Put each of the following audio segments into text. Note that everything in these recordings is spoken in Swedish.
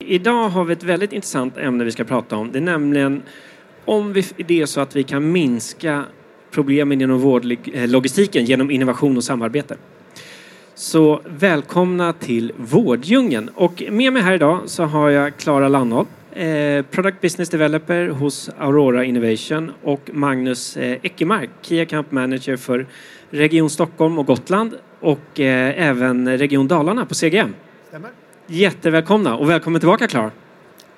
Idag har vi ett väldigt intressant ämne vi ska prata om. Det är nämligen om vi, det är så att vi kan minska problemen inom vårdlogistiken genom innovation och samarbete. Så välkomna till Vårddjungeln. Och med mig här idag så har jag Klara Landholm, eh, Product Business Developer hos Aurora Innovation och Magnus eh, Key Account Manager för Region Stockholm och Gotland och eh, även Region Dalarna på CGM. Stämmer. Jättevälkomna och välkommen tillbaka Klara.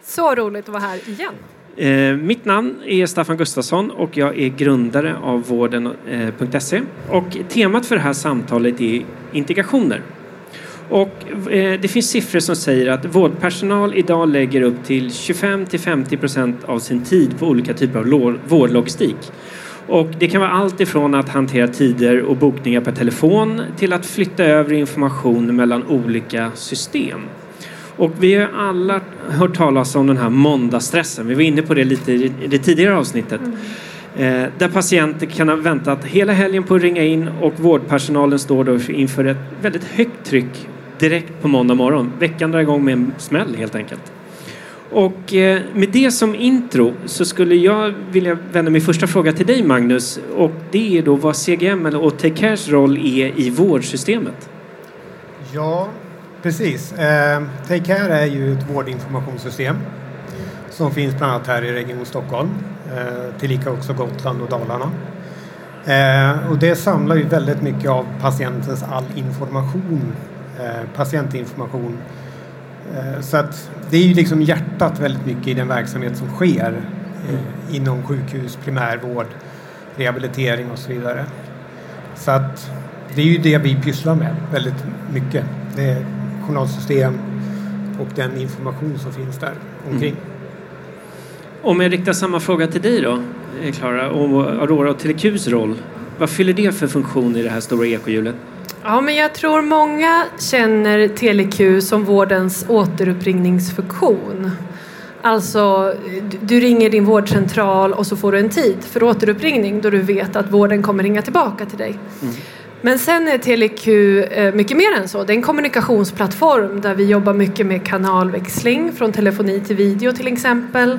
Så roligt att vara här igen. Eh, mitt namn är Staffan Gustafsson och jag är grundare av vården.se. Och temat för det här samtalet är integrationer. Och eh, det finns siffror som säger att vårdpersonal idag lägger upp till 25 till 50 procent av sin tid på olika typer av vårdlogistik. Och det kan vara allt ifrån att hantera tider och bokningar per telefon till att flytta över information mellan olika system. Och vi har alla hört talas om den här måndagsstressen. Vi var inne på det lite i det tidigare avsnittet. Mm. Eh, där patienter kan ha väntat hela helgen på att ringa in och vårdpersonalen står då inför ett väldigt högt tryck direkt på måndag morgon. Veckan drar igång med en smäll helt enkelt. Och eh, med det som intro så skulle jag vilja vända min första fråga till dig Magnus och det är då vad CGM och Take Cares roll är i vårdsystemet. Ja, precis. Eh, Take Care är ju ett vårdinformationssystem som finns bland annat här i Region Stockholm, eh, tillika också Gotland och Dalarna. Eh, och det samlar ju väldigt mycket av patientens all information, eh, patientinformation. Eh, så att det är ju liksom hjärtat väldigt mycket i den verksamhet som sker eh, inom sjukhus, primärvård, rehabilitering och så vidare. Så att det är ju det vi pysslar med väldigt mycket. Det är journalsystem och den information som finns där omkring. Mm. Om jag riktar samma fråga till dig då, eh, Klara, om Aurora och Teleqs roll. Vad fyller det för funktion i det här stora ekohjulet? Ja, men jag tror många känner TeleQ som vårdens återuppringningsfunktion. Alltså, du ringer din vårdcentral och så får du en tid för återuppringning då du vet att vården kommer ringa tillbaka till dig. Mm. Men sen är TeleQ eh, mycket mer än så. Det är en kommunikationsplattform där vi jobbar mycket med kanalväxling från telefoni till video till exempel.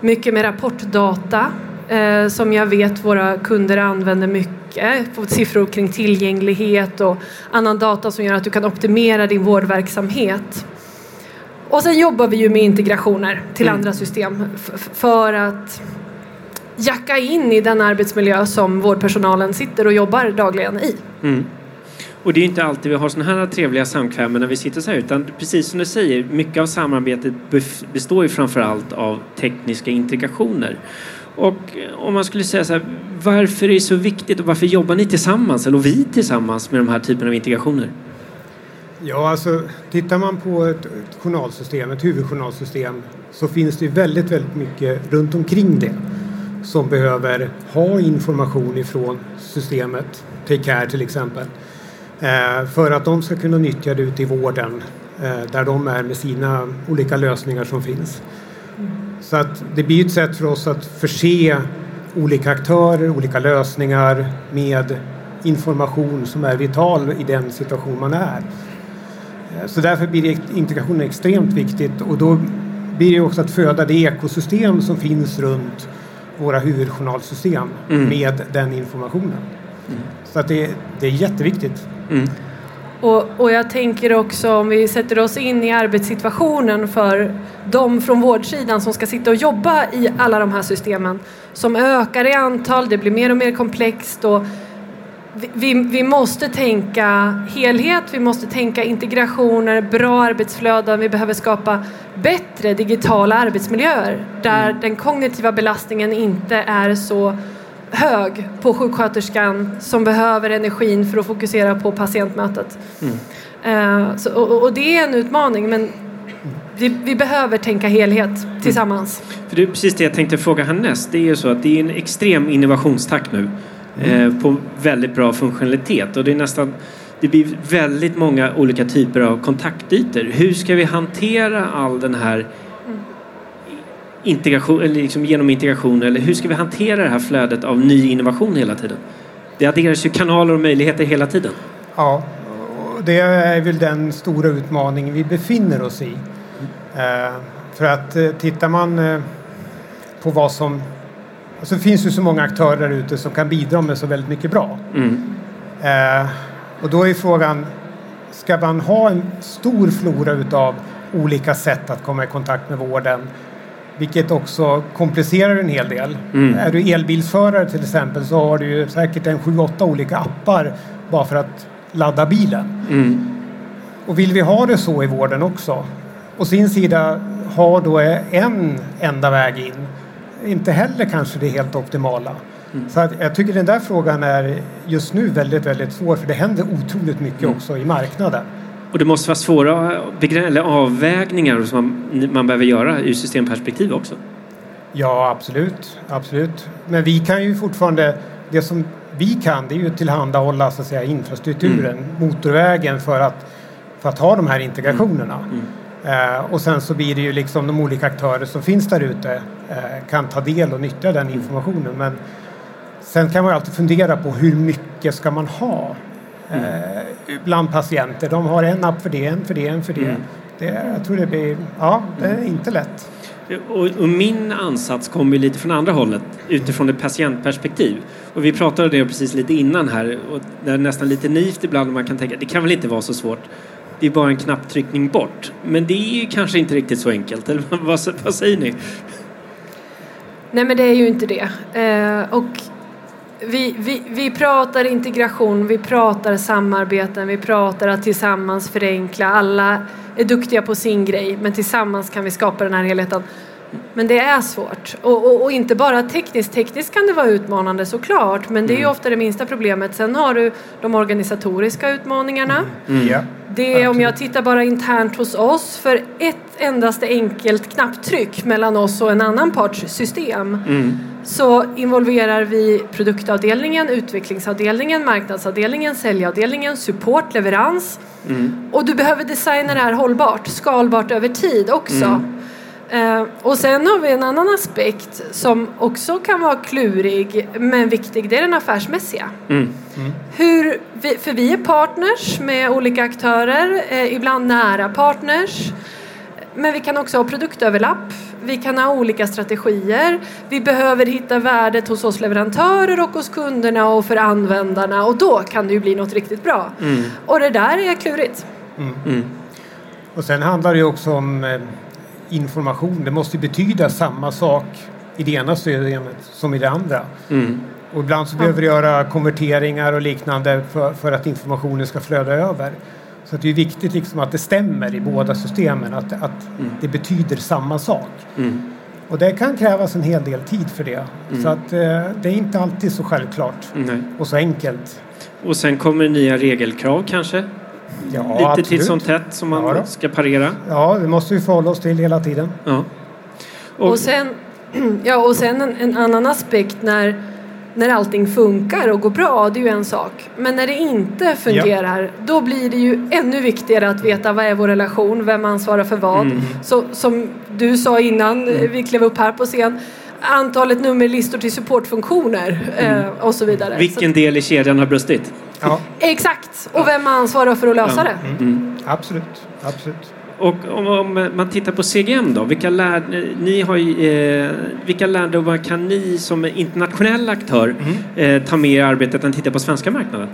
Mycket med rapportdata eh, som jag vet våra kunder använder mycket. Fått siffror kring tillgänglighet och annan data som gör att du kan optimera din vårdverksamhet. Och sen jobbar vi ju med integrationer till mm. andra system för att jacka in i den arbetsmiljö som vårdpersonalen sitter och jobbar dagligen i. Mm. Och det är inte alltid vi har sådana här trevliga samkväm när vi sitter så här utan precis som du säger, mycket av samarbetet består ju framförallt av tekniska integrationer. Och om man skulle säga så här, varför är det så viktigt och varför jobbar ni tillsammans, eller vi tillsammans med de här typerna av integrationer? Ja, alltså tittar man på ett, ett journalsystem, ett huvudjournalsystem, så finns det väldigt, väldigt mycket runt omkring det som behöver ha information ifrån systemet, Take Care till exempel, eh, för att de ska kunna nyttja det ute i vården eh, där de är med sina olika lösningar som finns. Så att det blir ett sätt för oss att förse olika aktörer, olika lösningar med information som är vital i den situation man är. Så därför blir integrationen extremt viktigt och då blir det också att föda det ekosystem som finns runt våra huvudjournalsystem mm. med den informationen. Mm. Så att det, det är jätteviktigt. Mm. Och, och jag tänker också om vi sätter oss in i arbetssituationen för de från vårdsidan som ska sitta och jobba i alla de här systemen som ökar i antal, det blir mer och mer komplext och vi, vi måste tänka helhet, vi måste tänka integrationer, bra arbetsflöden, vi behöver skapa bättre digitala arbetsmiljöer där mm. den kognitiva belastningen inte är så hög på sjuksköterskan som behöver energin för att fokusera på patientmötet. Mm. Uh, så, och, och, det är en utmaning men vi, vi behöver tänka helhet tillsammans. För det är precis det jag tänkte fråga härnäst. Det är ju så att det är en extrem innovationstakt nu eh, på väldigt bra funktionalitet och det är nästan det blir väldigt många olika typer av kontaktytor. Hur ska vi hantera all den här integration, eller liksom genom integration eller hur ska vi hantera det här flödet av ny innovation hela tiden? Det adderas ju kanaler och möjligheter hela tiden. Ja, och det är väl den stora utmaningen vi befinner oss i. Eh, för att eh, tittar man eh, på vad som... Alltså det finns ju så många aktörer där ute som kan bidra med så väldigt mycket bra. Mm. Och då är frågan, ska man ha en stor flora utav olika sätt att komma i kontakt med vården? Vilket också komplicerar en hel del. Mm. Är du elbilsförare till exempel så har du ju säkert en sju, åtta olika appar bara för att ladda bilen. Mm. Och vill vi ha det så i vården också? Å sin sida ha då en enda väg in. Inte heller kanske det helt optimala. Så att jag tycker den där frågan är just nu väldigt, väldigt svår för det händer otroligt mycket också i marknaden. Och det måste vara svåra eller avvägningar som man, man behöver göra ur systemperspektiv också. Ja, absolut, absolut. Men vi kan ju fortfarande, det som vi kan det är ju tillhandahålla så att säga, infrastrukturen, motorvägen för att, för att ha de här integrationerna. Eh, och sen så blir det ju liksom de olika aktörer som finns där ute eh, kan ta del och nyttja den informationen. Men sen kan man ju alltid fundera på hur mycket ska man ha eh, bland patienter. De har en app för det, en för det, en för det. Mm. det jag tror det blir, ja, det är inte lätt. Och, och min ansats kommer ju lite från andra hållet utifrån ett patientperspektiv. Och vi pratade om det precis lite innan här och det är nästan lite naivt ibland man kan tänka det kan väl inte vara så svårt. Det är bara en knapptryckning bort. Men det är ju kanske inte riktigt så enkelt. Eller vad, vad säger ni? Nej men det är ju inte det. Eh, och vi, vi, vi pratar integration, vi pratar samarbeten, vi pratar att tillsammans förenkla. Alla är duktiga på sin grej men tillsammans kan vi skapa den här helheten. Men det är svårt. Och, och, och inte bara tekniskt. Tekniskt kan det vara utmanande såklart men det är ju ofta det minsta problemet. Sen har du de organisatoriska utmaningarna. Ja. Det är om jag tittar bara internt hos oss för ett endaste enkelt knapptryck mellan oss och en annan parts system så involverar vi produktavdelningen, utvecklingsavdelningen, marknadsavdelningen, säljavdelningen, support, leverans. Och du behöver designa det här hållbart, skalbart över tid också. Eh, och sen har vi en annan aspekt som också kan vara klurig men viktig. Det är den affärsmässiga. Mm. Hur vi, för vi är partners med olika aktörer, eh, ibland nära partners. Men vi kan också ha produktöverlapp. Vi kan ha olika strategier. Vi behöver hitta värdet hos oss leverantörer och hos kunderna och för användarna och då kan det ju bli något riktigt bra. Och det där är klurigt. Och sen handlar det ju också om eh, information. Det måste ju betyda samma sak i det ena systemet som i det andra. Mm. Och ibland så behöver du göra konverteringar och liknande för, för att informationen ska flöda över. Så att det är viktigt liksom att det stämmer i båda systemen, att, att det betyder samma sak. Mm. Och det kan krävas en hel del tid för det. Så att eh, det är inte alltid så självklart Nej. och så enkelt. Och sen kommer nya regelkrav kanske? Ja, Lite absolut. titt som tätt som man Ja ska parera. Ja, det måste vi förhålla oss till hela tiden. Ja. Och, sen, ja, och sen en, en annan aspekt när, när allting funkar och går bra, det är ju en sak. Men när det inte fungerar, då blir det ju ännu viktigare att veta vad är vår relation, vem ansvarar för vad. Så, som du sa innan eh, vi klev upp här på scen, antalet nummerlistor till supportfunktioner eh, och så vidare. Vilken del i kedjan har brustit? Ja, exakt, och vem ansvarar för att lösa det? absolut. absolut. Och om, om man tittar på CGM då, vilka, lär, ni har, eh, vilka lärdomar kan ni som internationell aktör eh, ta med i arbetet än titta på svenska marknaden?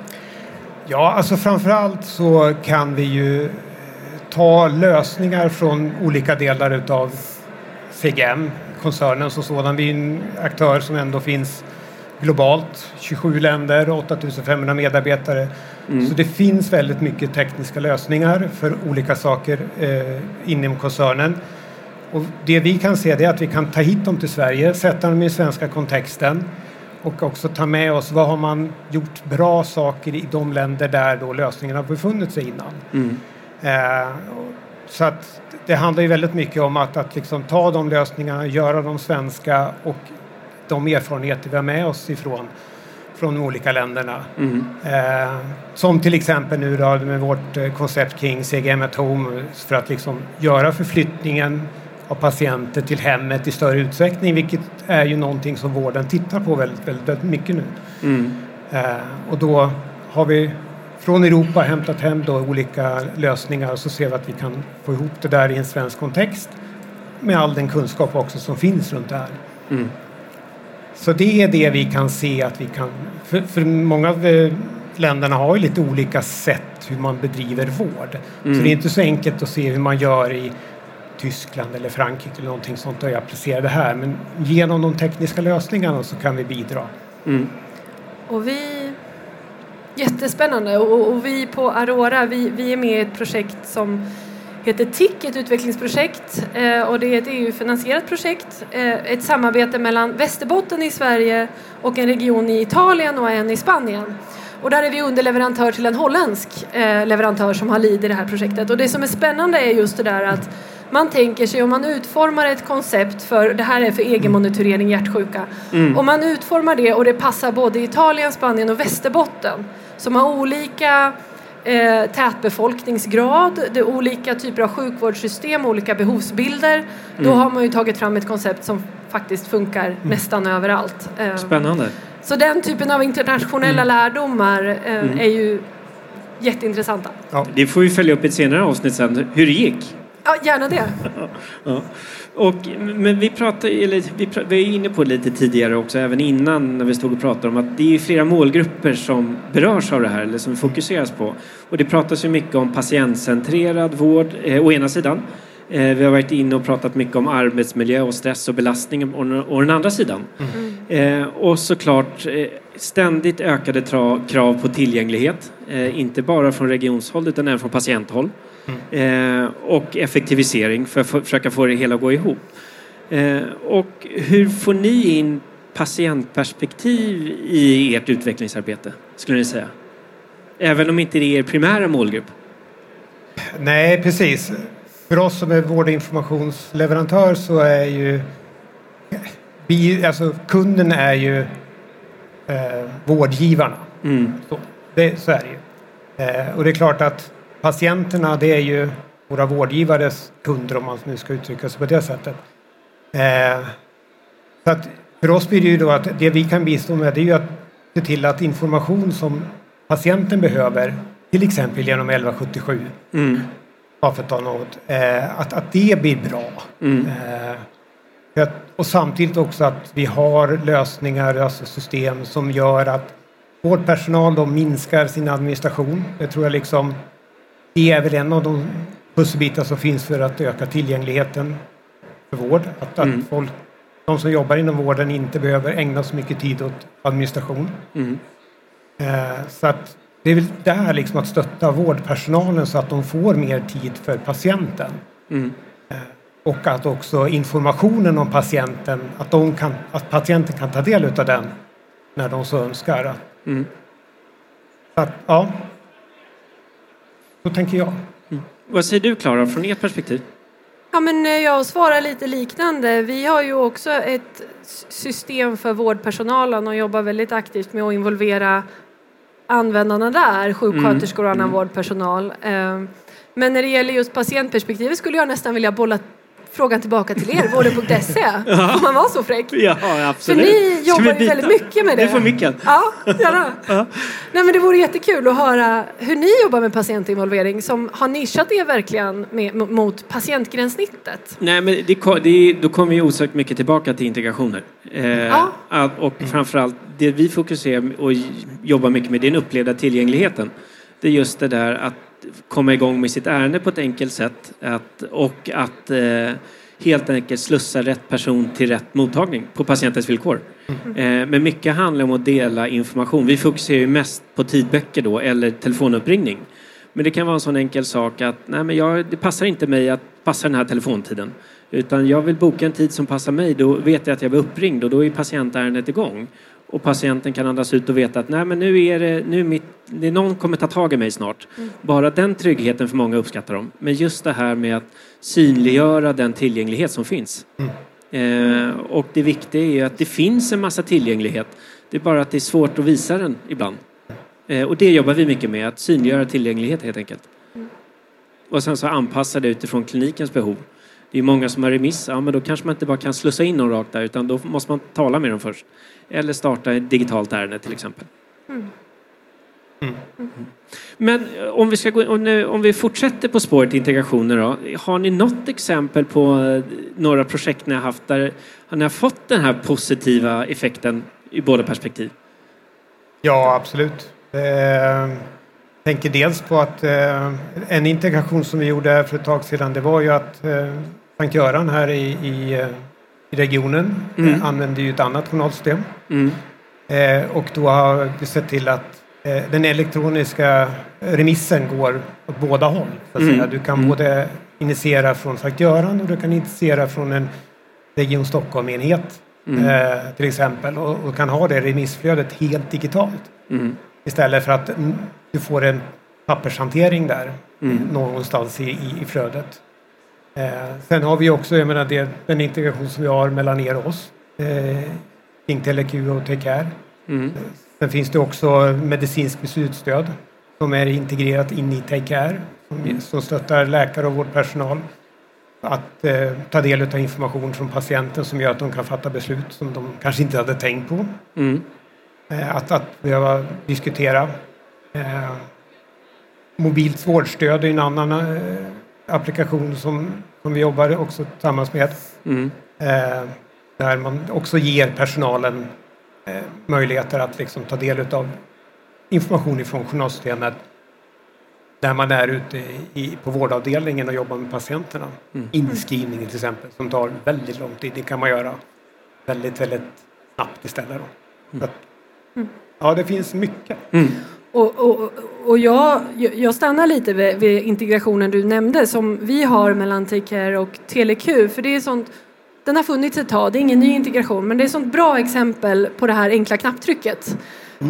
Ja, alltså framförallt så kan vi ju eh, ta lösningar från olika delar utav CGM, koncernen som sådan. Vi är en aktör som ändå finns globalt, 27 länder, 8500 medarbetare. Så det finns väldigt mycket tekniska lösningar för olika saker eh, inom koncernen. Och det vi kan se är att vi kan ta hit dem till Sverige, sätta dem i svenska kontexten och också ta med oss vad har man gjort bra saker i de länder där då lösningen har befunnit sig innan. Mm. Eh, så att det handlar ju väldigt mycket om att, att liksom ta de lösningarna, göra dem svenska och de erfarenheter vi har med oss ifrån från de olika länderna. Mm. Eh, som till exempel nu då med vårt eh, koncept kring CGM at Home för att liksom göra förflyttningen av patienter till hemmet i större utsträckning vilket är ju någonting som vården tittar på väldigt, väldigt, väldigt mycket nu. Mm. Eh, och då har vi från Europa hämtat hem då olika lösningar och så ser vi att vi kan få ihop det där i en svensk kontext med all den kunskap också som finns runt det här. Mm. Så det är det vi kan se att vi kan... För, för många av eh, länderna har ju lite olika sätt hur man bedriver vård. Mm. Så det är inte så enkelt att se hur man gör i Tyskland eller Frankrike eller någonting sånt och jag applicerar det här. Men genom de tekniska lösningarna så kan vi bidra. Mm. Och vi... Jättespännande. Och, och vi på Aurora, vi, vi är med i ett projekt som heter TIC, ett utvecklingsprojekt. Eh, och det är ett EU-finansierat projekt. Eh, ett samarbete mellan Västerbotten i Sverige och en region i Italien och en i Spanien. Och där är vi underleverantör till en holländsk eh, leverantör som har lead i det här projektet. Och det som är spännande är just det där att man tänker sig om man utformar ett koncept för, det här är för egenmonitorering hjärtsjuka. Mm. Om man utformar det och det passar både Italien, Spanien och Västerbotten som har olika eh, tätbefolkningsgrad, det olika typer av sjukvårdssystem, olika behovsbilder. Då Mm. har man ju tagit fram ett koncept som faktiskt funkar nästan överallt. Eh, Spännande. så den typen av internationella lärdomar eh, Mm. är ju jätteintressanta. Det får vi följa upp i ett senare avsnitt sen, hur det gick. Ja, gärna det. Ja. Och, men vi, pratade, eller, vi, pra- vi är inne på lite tidigare också, även innan när vi stod och pratade om att det är flera målgrupper som berörs av det här eller som fokuseras på. Och det pratas ju mycket om patientcentrerad vård eh, å ena sidan. Eh, vi har varit inne och pratat mycket om arbetsmiljö och stress och belastning å, å den andra sidan. Eh, och såklart eh, ständigt ökade tra- krav på tillgänglighet. Eh, inte bara från regionshåll utan även från patienthåll. Eh, och effektivisering för att försöka få det hela att gå ihop. Eh, och hur får ni in patientperspektiv i ert utvecklingsarbete, skulle ni säga? Även om inte det är er primära målgrupp. Nej, precis. För oss som är vårdinformationsleverantör så är ju vi, alltså kunden är ju eh, vårdgivarna. Mm. Så, det, så är det ju. Eh, och det är klart att patienterna det är ju våra vårdgivares kunder om man nu ska uttrycka sig på det sättet. Eh, så att för oss blir det ju då att det vi kan bistå med det är ju att se till att information som patienten behöver, till exempel genom 1177, Mm. bara för att ta något, eh, att, att det blir bra. Mm. Att, och samtidigt också att vi har lösningar, alltså system som gör att vårdpersonal då minskar sin administration. Det tror jag liksom, det är väl en av de pusselbitar som finns för att öka tillgängligheten för vård. Att, Mm. att folk, de som jobbar inom vården inte behöver ägna så mycket tid åt administration. Mm. Eh, så att det är väl där liksom att stötta vårdpersonalen så att de får mer tid för patienten. Mm. Och att också informationen om patienten, att, de kan, att patienten kan ta del av den när de så önskar. Mm. Att, ja. Så tänker jag. Vad säger du Klara, från ert perspektiv? Ja, men eh, jag svarar lite liknande. Vi har ju också ett system för vårdpersonalen och jobbar väldigt aktivt med att involvera användarna där, sjuksköterskor och annan Mm. vårdpersonal. Eh, Men när det gäller just patientperspektivet skulle jag nästan vilja bolla frågan tillbaka till er, vården.se. Får man vara så fräck? Ja, För absolut. ni Ska vi jobbar ju väldigt mycket med det. Du får micken. Ja, gärna. Ja. Nej, men det vore jättekul att höra hur ni jobbar med patientinvolvering som har nischat er verkligen med, mot patientgränssnittet. Nej, men det, det, då kommer vi osökt mycket tillbaka till integrationer. Eh, Ja. Och framförallt, det vi fokuserar och jobbar mycket med, det är den upplevda tillgängligheten. Det är just det där att komma igång med sitt ärende på ett enkelt sätt att, och att eh, helt enkelt slussa rätt person till rätt mottagning på patientens villkor. Eh, men mycket handlar om att dela information. Vi fokuserar ju mest på tidböcker då, eller telefonuppringning. Men det kan vara en sån enkel sak att nej, men jag, det passar inte mig att passa den här telefontiden. Utan jag vill boka en tid som passar mig. Då vet jag att jag blir uppringd och då är patientärendet igång. Och patienten kan andas ut och veta att Nej, men nu är det, nu är mitt, det är någon kommer ta tag i mig snart. Mm. Bara den tryggheten för många uppskattar de. Men just det här med att synliggöra den tillgänglighet som finns. Eh, och det viktiga är att det finns en massa tillgänglighet. Det är bara att det är svårt att visa den ibland. Eh, och det jobbar vi mycket med, att synliggöra tillgänglighet helt enkelt. Och sen så anpassa det utifrån klinikens behov. Det är många som har remiss, ja men då kanske man inte bara kan slussa in någon rakt där utan då måste man tala med dem först. Eller starta ett digitalt ärende till exempel. Men eh, om vi, ska gå, om, nu, om vi fortsätter på spåret integrationer då. Har ni något exempel på eh, några projekt ni har haft där ni har fått den här positiva effekten i båda perspektiv? Ja, absolut. Eh, tänker dels på att eh, en integration som vi gjorde för ett tag sedan det var ju att eh, Sankt Göran här i, i, i regionen Mm. eh, använder ju ett annat journalsystem. Mm. Eh, och då har vi sett till att eh, den elektroniska remissen går åt båda håll. Så att Mm. säga. Du kan Mm. både initiera från Sankt Göran och du kan initiera från en Region Stockholm-enhet Mm. eh, till exempel och, och kan ha det remissflödet helt digitalt. Mm. Istället för att mm, du får en pappershantering där Mm. någonstans i, i, i flödet. Eh, sen har vi också, jag menar, det, den integration som vi har mellan er och oss. Eh, kring TeleQ och TKR. Mm. Sen finns det också medicinsk beslutsstöd som är integrerat in i TKR som, som stöttar läkare och vårdpersonal att eh, ta del av information från patienten som gör att de kan fatta beslut som de kanske inte hade tänkt på. Mm. Eh, att, att behöva diskutera. Eh, mobilt vårdstöd är en annan eh, applikation som, som vi jobbar också tillsammans med. Mm. Eh, där man också ger personalen eh, möjligheter att liksom ta del av information ifrån journalsystemet där man är ute i, på vårdavdelningen och jobbar med patienterna. Mm. Inskrivning till exempel som tar väldigt lång tid. Det kan man göra väldigt, väldigt snabbt istället. Då. Så att, ja, det finns mycket. Mm. Och, och, och jag, jag stannar lite vid, vid integrationen du nämnde som vi har mellan TakeCare och TeleQ. För det är sånt, den har funnits ett tag, det är ingen ny integration men det är ett sånt bra exempel på det här enkla knapptrycket.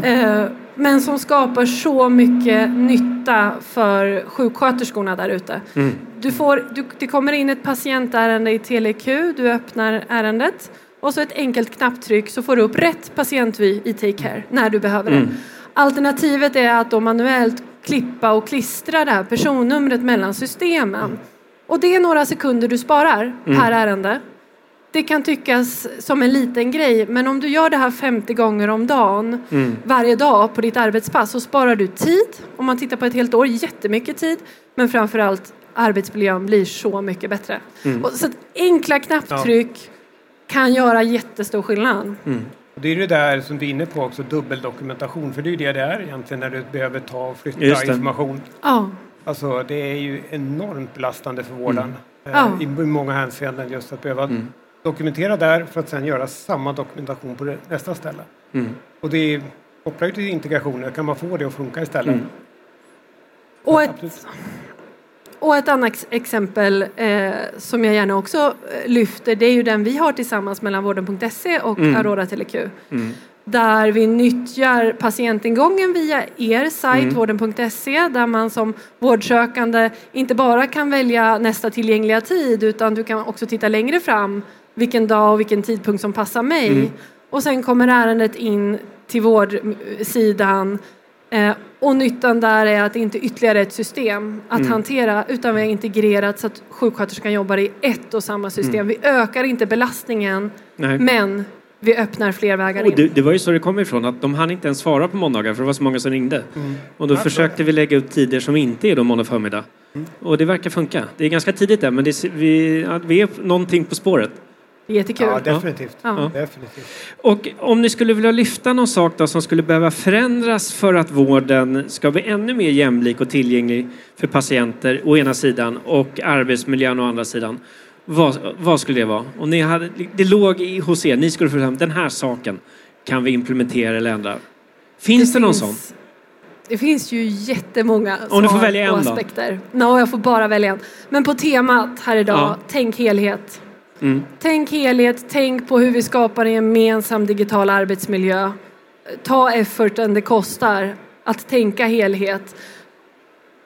Eh, men som skapar så mycket nytta för sjuksköterskorna där ute. Mm. Du får, du, det kommer in ett patientärende i TeleQ, du öppnar ärendet och så ett enkelt knapptryck så får du upp rätt patientvy i TakeCare när du behöver det. Mm. Alternativet är att då manuellt klippa och klistra det här personnumret mellan systemen. Och det är några sekunder du sparar per ärende. Det kan tyckas som en liten grej, men om du gör det här 50 gånger om dagen Mm. varje dag på ditt arbetspass så sparar du tid. Om man tittar på ett helt år, jättemycket tid. Men framförallt arbetsmiljön blir så mycket bättre. Mm. Och så enkla knapptryck kan göra jättestor skillnad. Mm. Och det är det där som du är inne på också, dubbeldokumentation. För det är ju det det är egentligen när du behöver ta och flytta information. Ja, Alltså det är ju enormt belastande för vården. eh, Ja. I många hänseenden just att behöva Mm. dokumentera där för att sen göra samma dokumentation på nästa ställe. Mm. Och det är kopplat ju till integrationer, kan man få det att funka istället? Mm. och ett. Och ett annat exempel eh, som jag gärna också eh, lyfter det är ju den vi har tillsammans mellan vården.se och Mm. Aurora TeleQ. Mm. Där vi nyttjar patientingången via er sajt Mm. vården.se där man som vårdsökande inte bara kan välja nästa tillgängliga tid utan du kan också titta längre fram vilken dag och vilken tidpunkt som passar mig. Mm. Och sen kommer ärendet in till vårdsidan eh, och nyttan där är att det inte är ytterligare ett system att Mm. hantera utan vi har integrerat så att sjuksköterskan jobbar i ett och samma system. Mm. Vi ökar inte belastningen Nej. men vi öppnar fler vägar Och in. det, det var ju så det kom ifrån, att de hann inte ens svara på måndagar för det var så många som ringde. Och då försökte vi lägga ut tider som inte är då måndag förmiddag. Och det verkar funka. Det är ganska tidigt där, men det, vi, vi är någonting på spåret. Det är jättekul. Ja, definitivt. Ja. definitivt. Och om ni skulle vilja lyfta någon sak då som skulle behöva förändras för att vården ska bli ännu mer jämlik och tillgänglig för patienter å ena sidan och arbetsmiljön å andra sidan. Vad, vad skulle det vara? Och ni hade, det låg i, hos er, ni skulle få fram den här saken kan vi implementera eller ändra. Finns det, någon sån? Det finns ju jättemånga Om du får välja en och då? aspekter. No, jag får bara välja en. Men på temat här idag, Ja. tänk helhet. Mm. Tänk helhet, tänk på hur vi skapar en gemensam digital arbetsmiljö ta efforten det kostar att tänka helhet.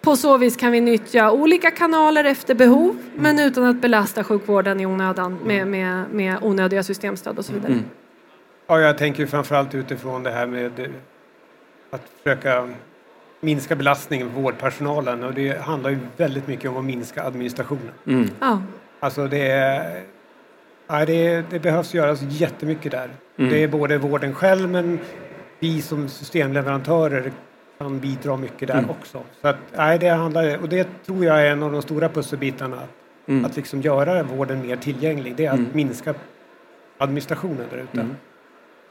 På så vis kan vi nyttja olika kanaler efter behov mm. men utan att belasta sjukvården i onödan med, med, med onödiga systemstöd och så vidare. Mm. Ja, jag tänker framförallt utifrån det här med att försöka minska belastningen på vårdpersonalen och det handlar ju väldigt mycket om att minska administrationen. Mm. Ja. Alltså det, ja, det, det behövs göras jättemycket där. Mm. Det är både vården själv men vi som systemleverantörer kan bidra mycket där mm. också. Så att, nej, det handlar, och det tror jag är en av de stora pusselbitarna. Mm. Att liksom göra vården mer tillgänglig. Det är att mm. minska administrationen där ute. Mm.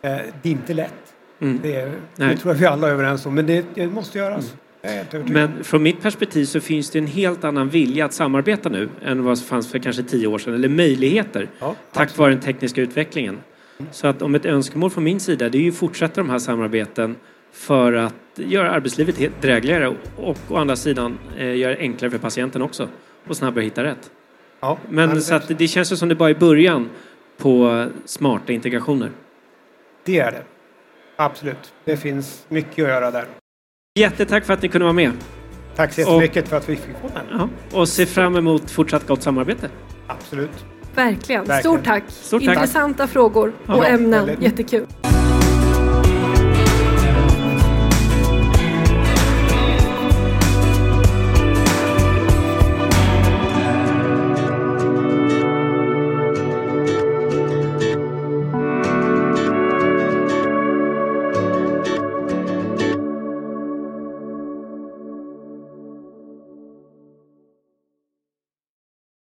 Eh, det är inte lätt. Mm. Det, det, tror jag vi alla är överens om, men det, det måste göras. Mm. Men från mitt perspektiv så finns det en helt annan vilja att samarbeta nu än vad som fanns för kanske tio år sedan, eller möjligheter, ja, tack vare den tekniska utvecklingen. Så att om ett önskemål från min sida det är ju att fortsätta de här samarbeten för att göra arbetslivet helt drägligare och å andra sidan eh, göra det enklare för patienten också och snabbare hitta rätt. Ja, Men så att det känns som det bara är början på smarta integrationer. Det är det. Absolut. Det finns mycket att göra där. Jättetack för att ni kunde vara med. Tack så jättemycket och, för att vi fick vara med. Ja, och se fram emot fortsatt gott samarbete. Absolut. Verkligen. Verkligen. Stort tack. Stort tack. Intressanta frågor och ja, ämnen. Väldigt. Jättekul.